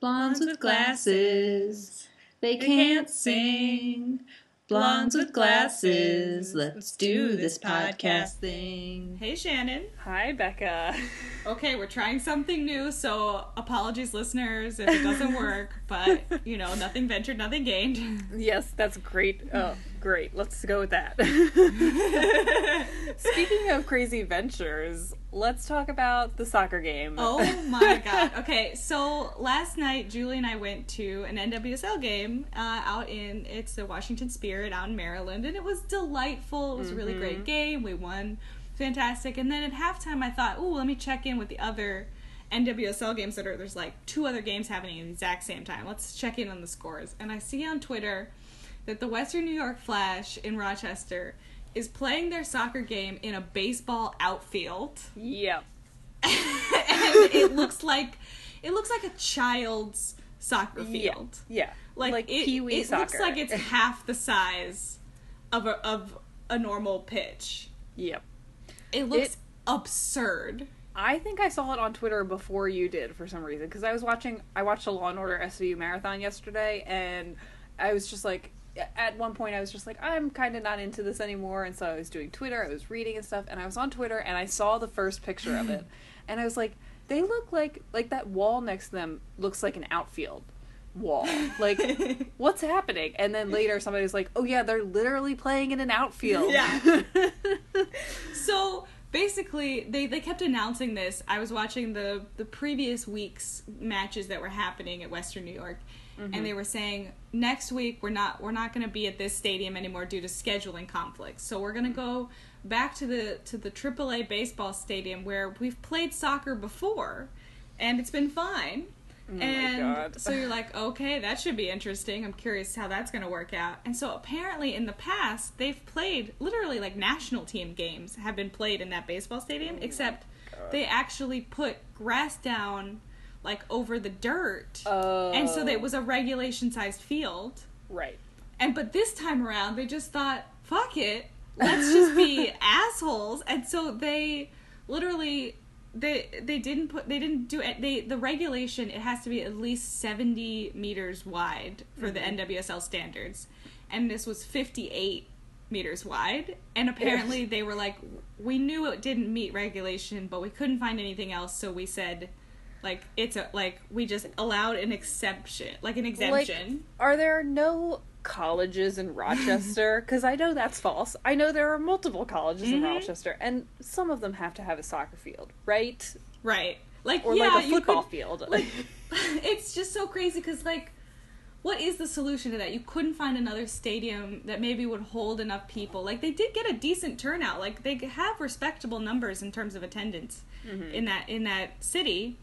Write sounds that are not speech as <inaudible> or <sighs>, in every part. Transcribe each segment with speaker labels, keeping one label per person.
Speaker 1: Blondes with glasses, they can't sing. Blondes with glasses, let's do this podcast thing.
Speaker 2: Hey, Shannon.
Speaker 3: Hi, Becca. <laughs>
Speaker 2: Okay, we're trying something new, so apologies, listeners, if it doesn't <laughs> work. But you know, nothing ventured, nothing gained.
Speaker 3: yes, that's great. Oh, great. Let's go with that. <laughs> Speaking of crazy ventures, let's talk about the soccer game.
Speaker 2: Oh my <laughs> god. Okay, so last night Julie and I went to an NWSL game uh, out in it's the Washington Spirit out in Maryland, and it was delightful. It was a really great game. We won, fantastic. And then at halftime, I thought, oh, let me check in with the other NWSL games that are there's like two other games happening at the exact same time. Let's check in on the scores. And I see on Twitter that the Western New York Flash in Rochester is playing their soccer game in a baseball outfield
Speaker 3: Yep. <laughs>
Speaker 2: and it looks like it looks like a child's soccer field.
Speaker 3: Yeah.
Speaker 2: Like,
Speaker 3: Like
Speaker 2: it, it looks like it's <laughs> half the size of a of a normal pitch.
Speaker 3: Yep.
Speaker 2: It looks
Speaker 3: It-
Speaker 2: absurd.
Speaker 3: I think I saw it on Twitter before you did for some reason because I was watching. I watched a Law and Order SVU marathon yesterday, and I was just like, at one point, I was just like, I'm kind of not into this anymore, and so I was doing Twitter, I was reading and stuff, and I was on Twitter, and I saw the first picture of it, <laughs> and I was like, they look like like that wall next to them looks like an outfield wall. Like, <laughs> what's happening? And then later, somebody was like, oh yeah, they're literally playing in an outfield.
Speaker 2: Yeah. <laughs> So basically, they, they kept announcing this. I was watching the the previous week's matches that were happening at Western New York, and they were saying next week we're not we're not going to be at this stadium anymore due to scheduling conflicts. So we're going to go back to the to the AAA baseball stadium where we've played soccer before, and it's been fine.
Speaker 3: my
Speaker 2: and so you're like, okay, that should be interesting. I'm curious how that's going to work out. And so apparently in the past, they've played literally like national team games have been played in that baseball stadium, except they actually put grass down like over the dirt.
Speaker 3: Oh.
Speaker 2: And so it oh. was a regulation sized field.
Speaker 3: right.
Speaker 2: And but this time around, they just thought, fuck it, let's just be <laughs> assholes. And so they literally they they didn't put they didn't do it. They the regulation it has to be at least seventy meters wide for the mm-hmm. NWSL standards, and this was fifty eight meters wide. And apparently they were like, we knew it didn't meet regulation, but we couldn't find anything else, so we said. Like it's a like we just allowed an exception, like an exemption.
Speaker 3: Like, are there no colleges in <laughs> Rochester? Because I know that's false. I know there are multiple colleges in
Speaker 2: Mhm.
Speaker 3: Rochester, and some of them have to have a soccer field, right?
Speaker 2: Right. Like
Speaker 3: Or
Speaker 2: yeah,
Speaker 3: like a football
Speaker 2: could-
Speaker 3: field.
Speaker 2: Like <laughs> <laughs> it's just so crazy cuz like what is the solution to that? You couldn't find another stadium that maybe would hold enough people. Like they did get a decent turnout. Like they have respectable numbers in terms of attendance
Speaker 3: Mm-hmm.
Speaker 2: in that in that city.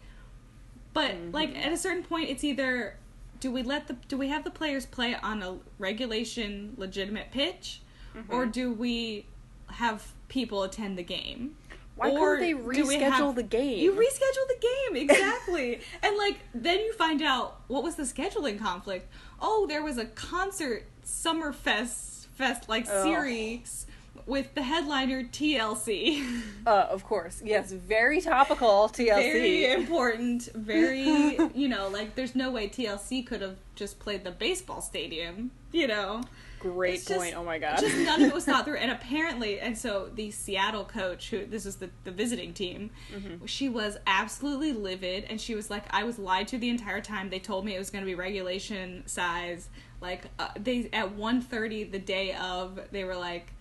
Speaker 2: But like at a certain point it's either do we let the do we have the players play on a regulation legitimate pitch
Speaker 3: Mm-hmm.
Speaker 2: or do we have people attend the game?
Speaker 3: Why
Speaker 2: Or
Speaker 3: couldn't they
Speaker 2: do we
Speaker 3: reschedule
Speaker 2: have-
Speaker 3: the game?
Speaker 2: You reschedule the game, exactly. <laughs> and like then you find out what was the scheduling conflict. Oh, there was a concert summer fest fest like
Speaker 3: Ugh.
Speaker 2: series with the headliner TLC. <laughs>
Speaker 3: uh, of course, yes, very topical TLC.
Speaker 2: Very important, very <laughs> you know, like there's no way TLC could have just played the baseball stadium, you know.
Speaker 3: Great
Speaker 2: It's just-
Speaker 3: point. oh my god.
Speaker 2: Just none of it was thought through. <laughs> And apparently, and so the Seattle coach, who this is the, the visiting team,
Speaker 3: Mm-hmm.
Speaker 2: she was absolutely livid. And she was like, I was lied to the entire time. They told me it was going to be regulation size. Like, uh, they at 1.30 the day of, they were like,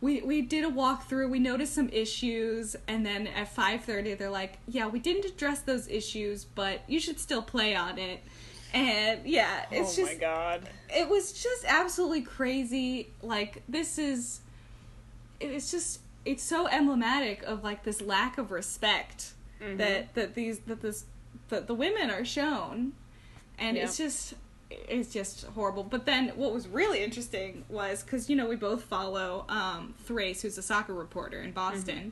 Speaker 2: we, we did a walkthrough. We noticed some issues, and then at five thirty, they're like, "Yeah, we didn't address those issues, but you should still play on it." And yeah, it's
Speaker 3: oh
Speaker 2: just
Speaker 3: my god.
Speaker 2: it was just absolutely crazy like this is it's just it's so emblematic of like this lack of respect
Speaker 3: Mm-hmm.
Speaker 2: that that these that this that the women are shown and it's just it's just horrible but then what was really interesting was because you know we both follow um thrace who's a soccer reporter in boston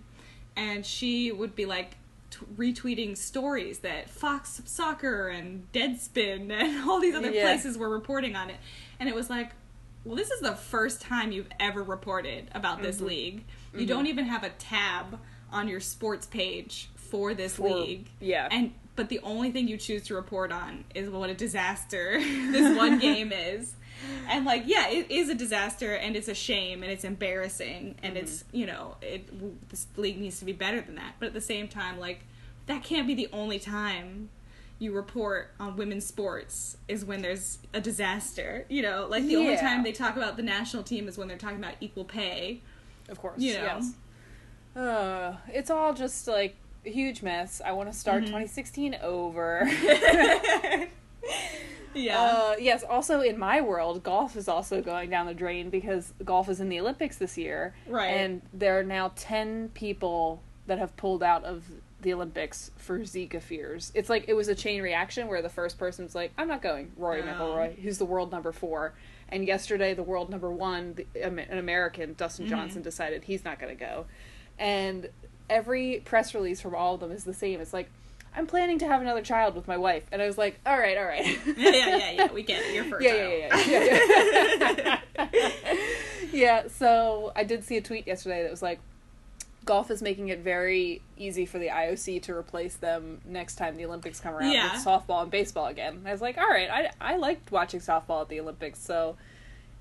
Speaker 2: and she would be like t- retweeting stories that Fox Soccer and Deadspin <laughs> and all these other
Speaker 3: Yeah.
Speaker 2: places were reporting on it. And it was like, well, this is the first time you've ever reported about this
Speaker 3: Mm-hmm.
Speaker 2: league. You don't even have a tab on your sports page for this
Speaker 3: For-
Speaker 2: league.
Speaker 3: yeah.
Speaker 2: And but the only thing you choose to report on is what a disaster <laughs> this <laughs> one game is. And like, yeah, it is a disaster, and it's a shame, and it's embarrassing, and it's you know, it this league needs to be better than that. But at the same time, like, that can't be the only time you report on women's sports is when there's a disaster. You know, like the only time they talk about the national team is when they're talking about equal pay.
Speaker 3: Of course.
Speaker 2: You know.
Speaker 3: Yes. Uh, it's all just like a huge mess. I want to start
Speaker 2: Mhm.
Speaker 3: 2016 over. <laughs>
Speaker 2: Yeah.
Speaker 3: Uh, yes, also in my world, golf is also going down the drain because golf is in the Olympics this year.
Speaker 2: Right.
Speaker 3: And there are now 10 people that have pulled out of the Olympics for Zika fears. It's like it was a chain reaction where the first person's like, I'm not going. Rory
Speaker 2: Oh.
Speaker 3: McIlroy, who's the world number four. And yesterday, the world number one, the, an American, Dustin
Speaker 2: Mhm.
Speaker 3: Johnson, decided he's not going to go. And every press release from all of them is the same. It's like, I'm planning to have another child with my wife. And I was like, all right, all right. <laughs>
Speaker 2: yeah, yeah, yeah, yeah. We get it. You're first.
Speaker 3: Yeah, yeah, yeah, yeah, yeah. <laughs> yeah, so I did see a tweet yesterday that was like, golf is making it very easy for the IOC to replace them next time the Olympics come around
Speaker 2: Yeah.
Speaker 3: with softball and baseball again. And I was like, all right, I I liked watching softball at the Olympics, so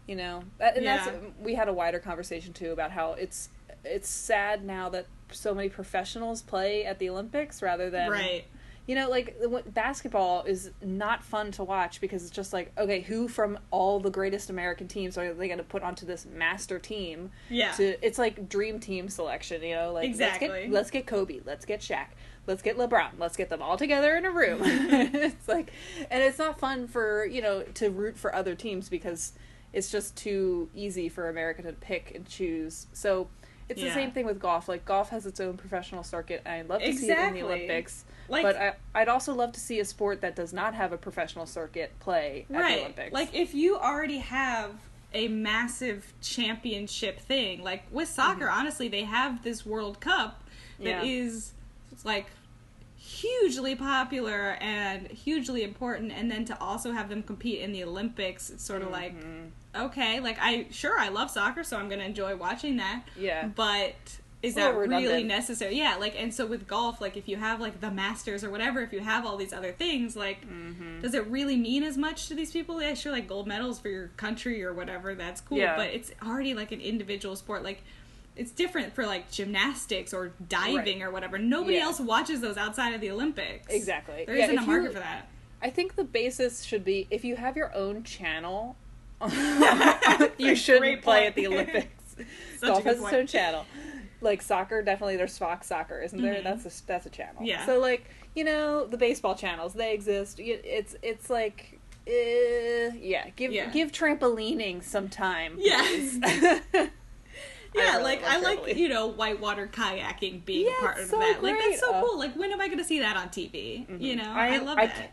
Speaker 3: you know, that, and that's
Speaker 2: Yeah.
Speaker 3: we had a wider conversation too about how it's it's sad now that so many professionals play at the Olympics rather than
Speaker 2: right.
Speaker 3: you know, like basketball is not fun to watch because it's just like, okay, who from all the greatest American teams are they going to put onto this master team?
Speaker 2: Yeah.
Speaker 3: To it's like dream team selection, you know, like let's
Speaker 2: Exactly.
Speaker 3: get let's get Kobe, let's get Shaq, let's get LeBron, let's get them all together in a room. <laughs> <laughs> it's like, and it's not fun for you know to root for other teams because it's just too easy for America to pick and choose. So. It's the same thing with golf. Like golf has its own professional circuit, and I'd love to see it in the Olympics.
Speaker 2: Like
Speaker 3: but I, I'd also love to see a sport that does not have a professional circuit play at the
Speaker 2: right.
Speaker 3: Olympics.
Speaker 2: Like if you already have a massive championship thing, like with soccer, mm-hmm. honestly, they have this World Cup that is
Speaker 3: Yeah.
Speaker 2: like hugely popular and hugely important and then to also have them compete in the Olympics, it's sort of like
Speaker 3: Mhm.
Speaker 2: okay, like I sure I love soccer, so I'm to enjoy watching that.
Speaker 3: yeah,
Speaker 2: but is
Speaker 3: It's a little
Speaker 2: that really necessary yeah like and so with golf like if you have like the masters or whatever if you have all these other things like
Speaker 3: Mm-hmm.
Speaker 2: does it really mean as much to these people yeah sure like gold medals for your country or whatever that's cool
Speaker 3: Yeah.
Speaker 2: but it's already like an individual sport like it's different for like gymnastics or diving or whatever nobody
Speaker 3: Yeah.
Speaker 2: else watches those outside of the olympics
Speaker 3: exactly.
Speaker 2: There
Speaker 3: yeah,
Speaker 2: not a market
Speaker 3: you-
Speaker 2: for that
Speaker 3: I think the basis should be if you have your own channel, <laughs> you shouldn't play at the <laughs> Olympics. <laughs> Golf has its own channel. Like soccer, definitely there's Fox Soccer, isn't there?
Speaker 2: Mhm.
Speaker 3: That's a that's a channel.
Speaker 2: Yeah.
Speaker 3: So like you know the baseball channels, they exist. It's it's like. Uh, yeah, give
Speaker 2: Yeah.
Speaker 3: give trampolining some time.
Speaker 2: Yeah. Yeah,
Speaker 3: really
Speaker 2: like I like you know whitewater kayaking being
Speaker 3: Yeah,
Speaker 2: a part of
Speaker 3: so
Speaker 2: that. Like that's so
Speaker 3: Uh,
Speaker 2: cool. Like when am I going to see that on TV? You know, I, love
Speaker 3: I
Speaker 2: that.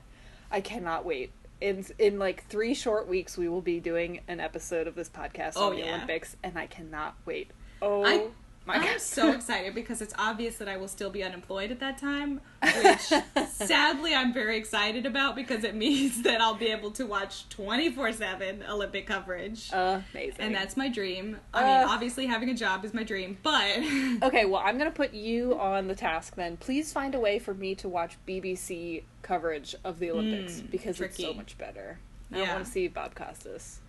Speaker 3: I cannot wait. In in like three short weeks, we will be doing an episode of this podcast
Speaker 2: Oh,
Speaker 3: on the
Speaker 2: yeah.
Speaker 3: Olympics, and I cannot wait. Oh
Speaker 2: I- I'm so excited because it's obvious that I will still be unemployed at that time, which <laughs> sadly I'm very excited about because it means <laughs> that I'll be able to watch 24/7 Olympic coverage.
Speaker 3: amazing.
Speaker 2: and that's my dream. I mean,
Speaker 3: Uh.
Speaker 2: obviously having a job is my dream, but <laughs>
Speaker 3: okay. Well, I'm gonna put you on the task then. Please find a way for me to watch BBC coverage of the Olympics
Speaker 2: Mm,
Speaker 3: because it's so much better. I want to see Bob Costas.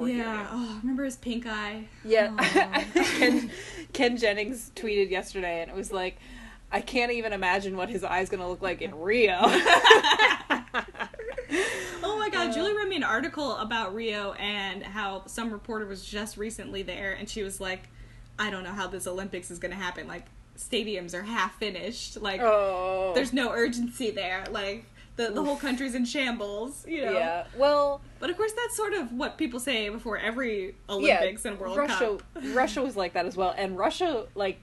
Speaker 2: Yeah. Oh, remember his pink eye?
Speaker 3: Yeah. <laughs> Ken, Ken Jennings tweeted yesterday, and it was like, I can't even imagine what his eye's gonna look like in Rio. <laughs>
Speaker 2: Oh my god,
Speaker 3: Uh,
Speaker 2: Julie wrote me an article about Rio and how some reporter was just recently there and she was like, I don't know how this Olympics is gonna happen. Like, stadiums are half finished. Like,
Speaker 3: oh,
Speaker 2: there's no urgency there. Like, the, the whole country's in shambles, you know?
Speaker 3: yeah. Well,
Speaker 2: But of course, that's sort of what people say before every Olympics
Speaker 3: yeah,
Speaker 2: and World
Speaker 3: Russia,
Speaker 2: Cup. <laughs>
Speaker 3: Russia was like that as well, and Russia, like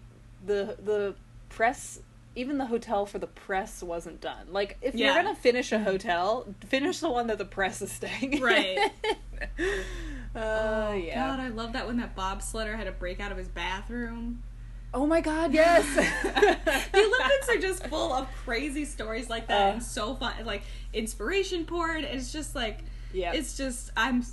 Speaker 3: the the press. Even the hotel for the press wasn't done. Like, if
Speaker 2: Yeah.
Speaker 3: you're gonna finish a hotel, finish the one that the press is staying. in.
Speaker 2: Right. <laughs>
Speaker 3: uh,
Speaker 2: Oh,
Speaker 3: yeah.
Speaker 2: God, I love that when that bobsledder had to break out of his bathroom.
Speaker 3: Oh my God! Yes. <laughs>
Speaker 2: the Olympics are just full of crazy stories like that
Speaker 3: Uh.
Speaker 2: and so fun, like inspiration poured. It's just like
Speaker 3: Yeah.
Speaker 2: it's just I'm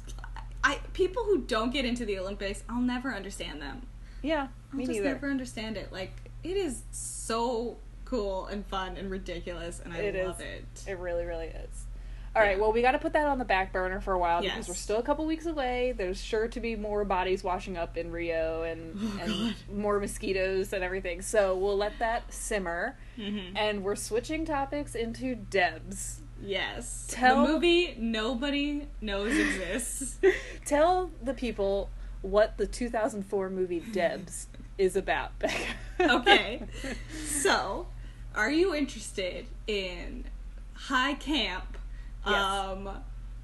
Speaker 2: I people who don't get into the Olympics, I'll never understand them.
Speaker 3: yeah.
Speaker 2: I'll just
Speaker 3: neither.
Speaker 2: never understand it. Like it is so cool and fun and ridiculous, and I
Speaker 3: It
Speaker 2: love
Speaker 3: is.
Speaker 2: it.
Speaker 3: It really, really is. All right, well, we got to put that on the back burner for a while because we're still a couple weeks away. There's sure to be more bodies washing up in Rio and,
Speaker 2: Oh,
Speaker 3: and more mosquitoes and everything. So we'll let that simmer.
Speaker 2: Mm-hmm.
Speaker 3: And we're switching topics into Debs.
Speaker 2: Yes.
Speaker 3: Tell-
Speaker 2: the movie nobody knows exists. <laughs>
Speaker 3: Tell the people what the 2004 movie Debs is about, Becca.
Speaker 2: okay. <laughs> So, are you interested in high camp?
Speaker 3: Yes.
Speaker 2: Um,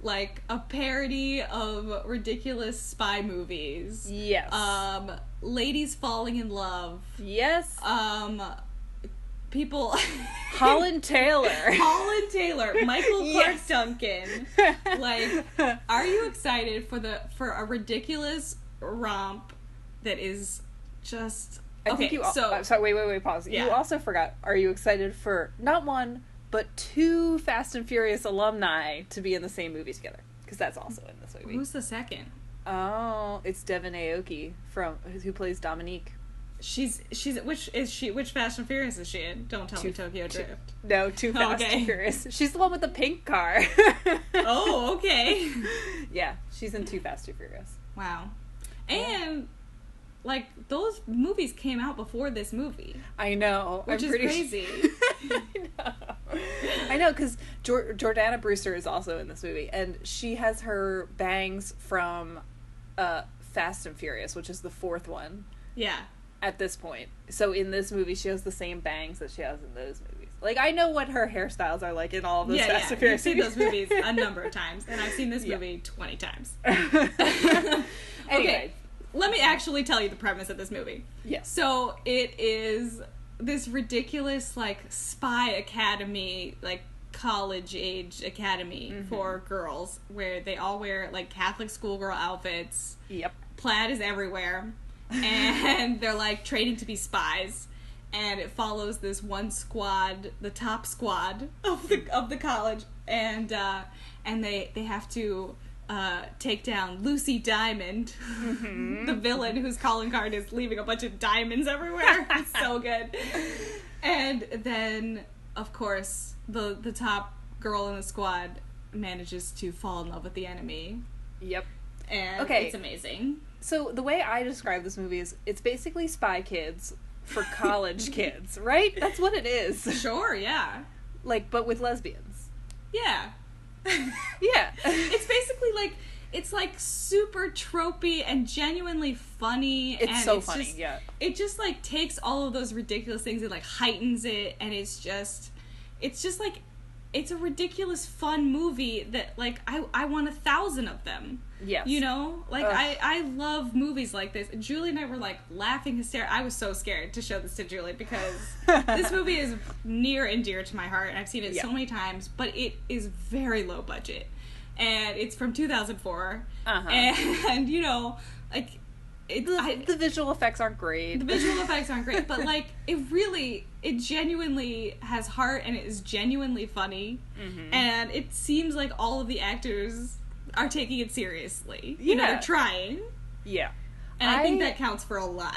Speaker 2: like a parody of ridiculous spy movies.
Speaker 3: Yes.
Speaker 2: Um, ladies falling in love.
Speaker 3: yes.
Speaker 2: Um, people. <laughs>
Speaker 3: Holland Taylor. <laughs>
Speaker 2: Holland Taylor, Michael <laughs> Clarke
Speaker 3: Yes.
Speaker 2: Duncan. Like, Are you excited for the for a ridiculous romp that is just
Speaker 3: I
Speaker 2: okay?
Speaker 3: think you. al-
Speaker 2: so
Speaker 3: uh, sorry, wait, wait, wait. Pause.
Speaker 2: Yeah.
Speaker 3: You also forgot. Are you excited for not one but two Fast and Furious alumni to be in the same movie together? Because that's also in this movie.
Speaker 2: who's the second?
Speaker 3: Oh, it's Devin Aoki from who plays Dominique.
Speaker 2: She's she's which is she? Which Fast and Furious is she in? Don't tell me Tokyo Drift.
Speaker 3: No, Too <laughs> Fast
Speaker 2: Okay.
Speaker 3: and Furious. She's the one with the pink car.
Speaker 2: Oh, <laughs> okay.
Speaker 3: yeah, she's in Too Fast, Too Furious.
Speaker 2: Wow. And like those movies came out before this movie.
Speaker 3: I know,
Speaker 2: Which
Speaker 3: I'm
Speaker 2: is
Speaker 3: pretty
Speaker 2: crazy. <laughs>
Speaker 3: I know, <laughs> I know, because Jor- Jordana Brewster is also in this movie, and she has her bangs from uh, Fast and Furious, which is the fourth one
Speaker 2: Yeah.
Speaker 3: at this point. So in this movie, she has the same bangs that she has in those movies. Like I know what her hairstyles are like in all of those
Speaker 2: yeah,
Speaker 3: Fast
Speaker 2: yeah.
Speaker 3: and Furious.
Speaker 2: You've seen those movies a number of <laughs> times, and I've seen this
Speaker 3: Yeah.
Speaker 2: movie twenty times. <laughs>
Speaker 3: anyway,
Speaker 2: Okay, let me actually tell you the premise of this movie.
Speaker 3: yes.
Speaker 2: So it is this ridiculous like spy academy, like college age academy
Speaker 3: Mm-hmm.
Speaker 2: for girls, where they all wear like Catholic schoolgirl outfits.
Speaker 3: Yep.
Speaker 2: Plaid is everywhere, <laughs> and they're like training to be spies. And it follows this one squad, the top squad of the of the college, and uh, and they they have to uh, take down Lucy Diamond, <laughs> the villain whose calling card is leaving a bunch of diamonds everywhere. it's <laughs> so good. And then, of course, the the top girl in the squad manages to fall in love with the enemy,
Speaker 3: Yep.
Speaker 2: and
Speaker 3: Okay.
Speaker 2: it's amazing.
Speaker 3: So the way I describe this movie is it's basically Spy Kids for college <laughs> kids, right? That's what it is.
Speaker 2: Sure, yeah,
Speaker 3: Like, but with lesbians.
Speaker 2: yeah. <laughs>
Speaker 3: Yeah.
Speaker 2: it's basically like it's like super tropey and genuinely funny.
Speaker 3: It's
Speaker 2: and
Speaker 3: so
Speaker 2: it's
Speaker 3: funny,
Speaker 2: just-
Speaker 3: yeah.
Speaker 2: It just like takes all of those ridiculous things and like heightens it, and it's just, it's just like, it's a ridiculous fun movie that like I I want a thousand of them.
Speaker 3: Yes.
Speaker 2: You know, like
Speaker 3: Ugh.
Speaker 2: I I love movies like this. Julie and I were like laughing hysterically. I was so scared to show this to Julie because <laughs> this movie is near and dear to my heart, and I've seen it so many times. But it is very low budget, and it's from 2004,
Speaker 3: Uh-huh.
Speaker 2: and you know, like it.
Speaker 3: the,
Speaker 2: I,
Speaker 3: the visual effects aren't great.
Speaker 2: the visual effects aren't great, but <laughs> like it really, it genuinely has heart and it is genuinely funny,
Speaker 3: Mm-hmm.
Speaker 2: and it seems like all of the actors are taking it seriously. You know, they're trying,
Speaker 3: yeah.
Speaker 2: and I, think that counts for a lot.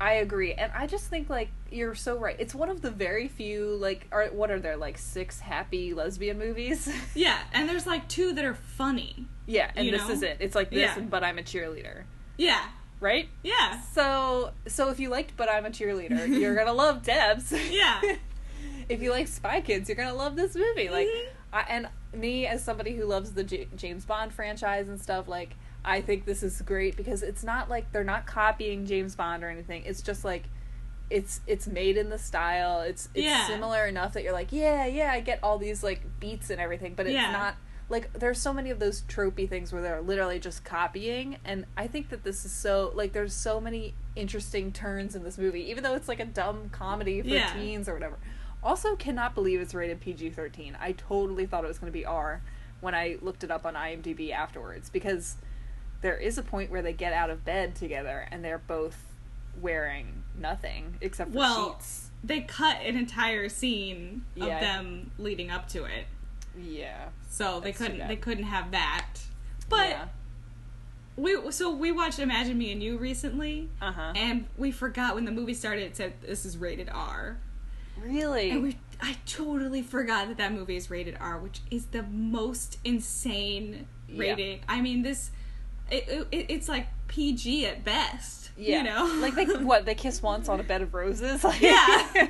Speaker 3: I agree. And I just think like you're so right. It's one of the very few like are what are there like six happy lesbian movies? <laughs>
Speaker 2: Yeah, and there's like two that are funny.
Speaker 3: yeah, and this
Speaker 2: know?
Speaker 3: is it. It's like this
Speaker 2: Yeah.
Speaker 3: and but I'm a cheerleader.
Speaker 2: Yeah,
Speaker 3: Right?
Speaker 2: yeah,
Speaker 3: So so if you liked but I'm a cheerleader, <laughs> you're going to love Debs.
Speaker 2: yeah. <laughs>
Speaker 3: if you like Spy Kids, you're gonna love this movie. Like,
Speaker 2: Mhm.
Speaker 3: I, and me as somebody who loves the J- James Bond franchise and stuff, like, I think this is great because it's not like they're not copying James Bond or anything. It's just like, it's it's made in the style. It's it's
Speaker 2: Yeah.
Speaker 3: similar enough that you're like, yeah, yeah, I get all these like beats and everything, but it's
Speaker 2: Yeah.
Speaker 3: not like there's so many of those tropey things where they're literally just copying and i think that this is so like there's so many interesting turns in this movie even though it's like a dumb comedy for
Speaker 2: Yeah.
Speaker 3: teens or whatever also cannot believe it's rated pg-13 i totally thought it was going to be r when i looked it up on imdb afterwards because there is a point where they get out of bed together and they're both wearing nothing except for
Speaker 2: Well,
Speaker 3: sheets
Speaker 2: They cut an entire scene of
Speaker 3: Yeah.
Speaker 2: them leading up to it,
Speaker 3: yeah
Speaker 2: so they couldn't they couldn't have that. But
Speaker 3: yeah.
Speaker 2: we so we watched Imagine Me and You recently,
Speaker 3: uh-huh
Speaker 2: and we forgot when the movie started. It said this is rated R,
Speaker 3: Really?
Speaker 2: And we, I totally forgot that that movie is rated R, which is the most insane
Speaker 3: Yeah.
Speaker 2: rating. I mean, this it, it it's like PG at best.
Speaker 3: yeah.
Speaker 2: You know, <laughs>
Speaker 3: like they <laughs> what they kiss once on a bed of roses. Like- <laughs>
Speaker 2: Yeah.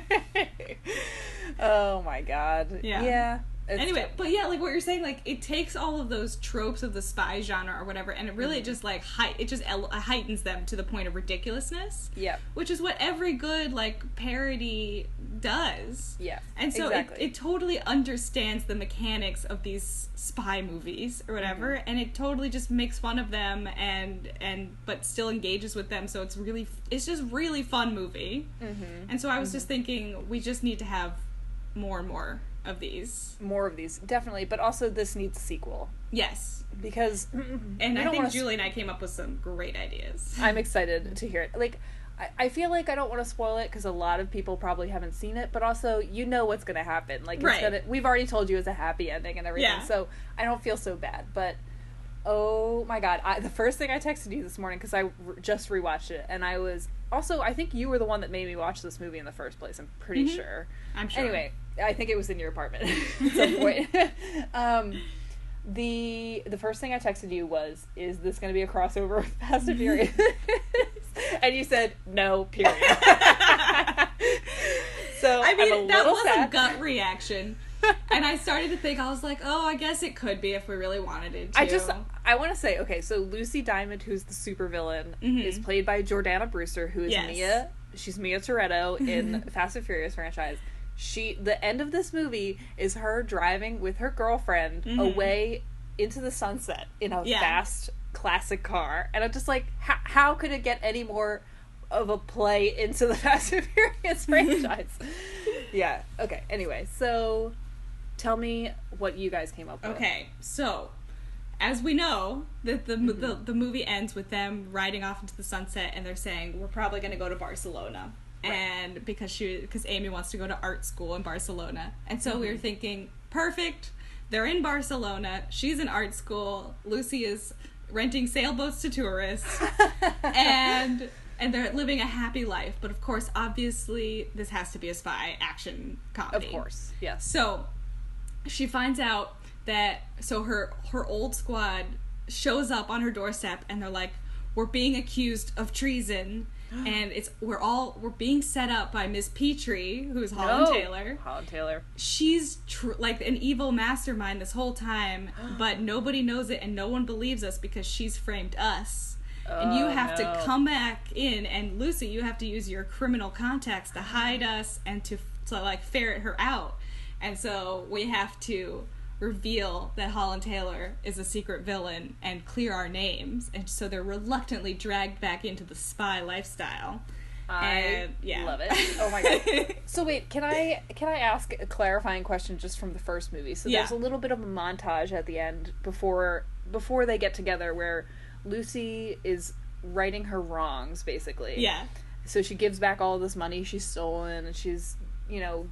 Speaker 3: oh my god.
Speaker 2: Yeah.
Speaker 3: Yeah. It's
Speaker 2: anyway,
Speaker 3: tough.
Speaker 2: but yeah, like what you're saying, like it takes all of those tropes of the spy genre or whatever, and it really
Speaker 3: Mm-hmm.
Speaker 2: just like hei- it just ele- heightens them to the point of ridiculousness,
Speaker 3: yeah.
Speaker 2: which is what every good like parody does.
Speaker 3: Yeah.
Speaker 2: And so
Speaker 3: exactly.
Speaker 2: it, it totally understands the mechanics of these spy movies or whatever,
Speaker 3: Mm-hmm.
Speaker 2: and it totally just makes fun of them and and but still engages with them. So it's really it's just really fun movie.
Speaker 3: Mhm.
Speaker 2: And so I was just thinking we just need to have more and more of these.
Speaker 3: more of these definitely, but also this needs a sequel
Speaker 2: Yes,
Speaker 3: because <clears throat>
Speaker 2: and I think Julie and I came up with some great ideas. <laughs>
Speaker 3: I'm excited to hear it. Like, I, I feel like I don't want to spoil it because a lot of people probably haven't seen it, but also you know what's going to happen. Like,
Speaker 2: Right.
Speaker 3: gonna, we've already told you it's a happy ending and everything,
Speaker 2: Yeah.
Speaker 3: so I don't feel so bad. But oh my god, I, the first thing I texted you this morning because I re- just rewatched it, and I was also I think you were the one that made me watch this movie in the first place. I'm pretty
Speaker 2: Mhm.
Speaker 3: sure.
Speaker 2: I'm sure.
Speaker 3: Anyway, I think it was in your apartment <laughs> at some <laughs> point. <laughs> um, the the first thing I texted you was, "Is this going to be a crossover with Fast and Furious?" and you said, "No." Period. so
Speaker 2: I mean that was
Speaker 3: sad.
Speaker 2: a gut reaction. and I started to think I was like, oh, I guess it could be if we really wanted it to.
Speaker 3: I just I want to say okay, so Lucy Diamond, who's the supervillain,
Speaker 2: Mhm.
Speaker 3: is played by Jordana Brewster, who is
Speaker 2: Yes.
Speaker 3: Mia. She's Mia Toretto in Fast and Furious franchise. She the end of this movie is her driving with her girlfriend
Speaker 2: Mhm.
Speaker 3: away into the sunset in a
Speaker 2: Yeah.
Speaker 3: fast classic car, and I'm just like, how, how could it get any more of a play into the <laughs> Fast and Furious <laughs> franchise? yeah. Okay. Anyway, so tell me what you guys came up with.
Speaker 2: Okay, so as we know, that the,
Speaker 3: Mm-hmm.
Speaker 2: the the movie ends with them riding off into the sunset, and they're saying we're probably going to go to Barcelona,
Speaker 3: Right.
Speaker 2: and because she because Amy wants to go to art school in Barcelona, and so we
Speaker 3: Mm-hmm.
Speaker 2: were thinking, perfect, they're in Barcelona, she's in art school, Lucy is renting sailboats to tourists, <laughs> and and they're living a happy life. But of course, obviously, this has to be a spy action comedy.
Speaker 3: Of course, yes.
Speaker 2: So she finds out that so her her old squad shows up on her doorstep and they're like, We're being accused of treason <gasps> and it's we're all we're being set up by Miss Petrie, who's Holland
Speaker 3: No.
Speaker 2: Taylor.
Speaker 3: Holland Taylor.
Speaker 2: She's tr- like an evil mastermind this whole time, <gasps> but nobody knows it and no one believes us because she's framed us. and you
Speaker 3: Oh,
Speaker 2: have
Speaker 3: no.
Speaker 2: to come back in and Lucy, you have to use your criminal contacts to hide <sighs> us and to to like ferret her out. And so we have to reveal that Holland Taylor is a secret villain and clear our names. And so they're reluctantly dragged back into the spy lifestyle.
Speaker 3: I
Speaker 2: And, yeah.
Speaker 3: love it. <laughs> Oh my god. <laughs> so wait, can I can I ask a clarifying question just from the first movie? So there's
Speaker 2: Yeah.
Speaker 3: a little bit of a montage at the end before before they get together where Lucy is righting her wrongs basically.
Speaker 2: yeah.
Speaker 3: So she gives back all this money she's stolen and she's, you know,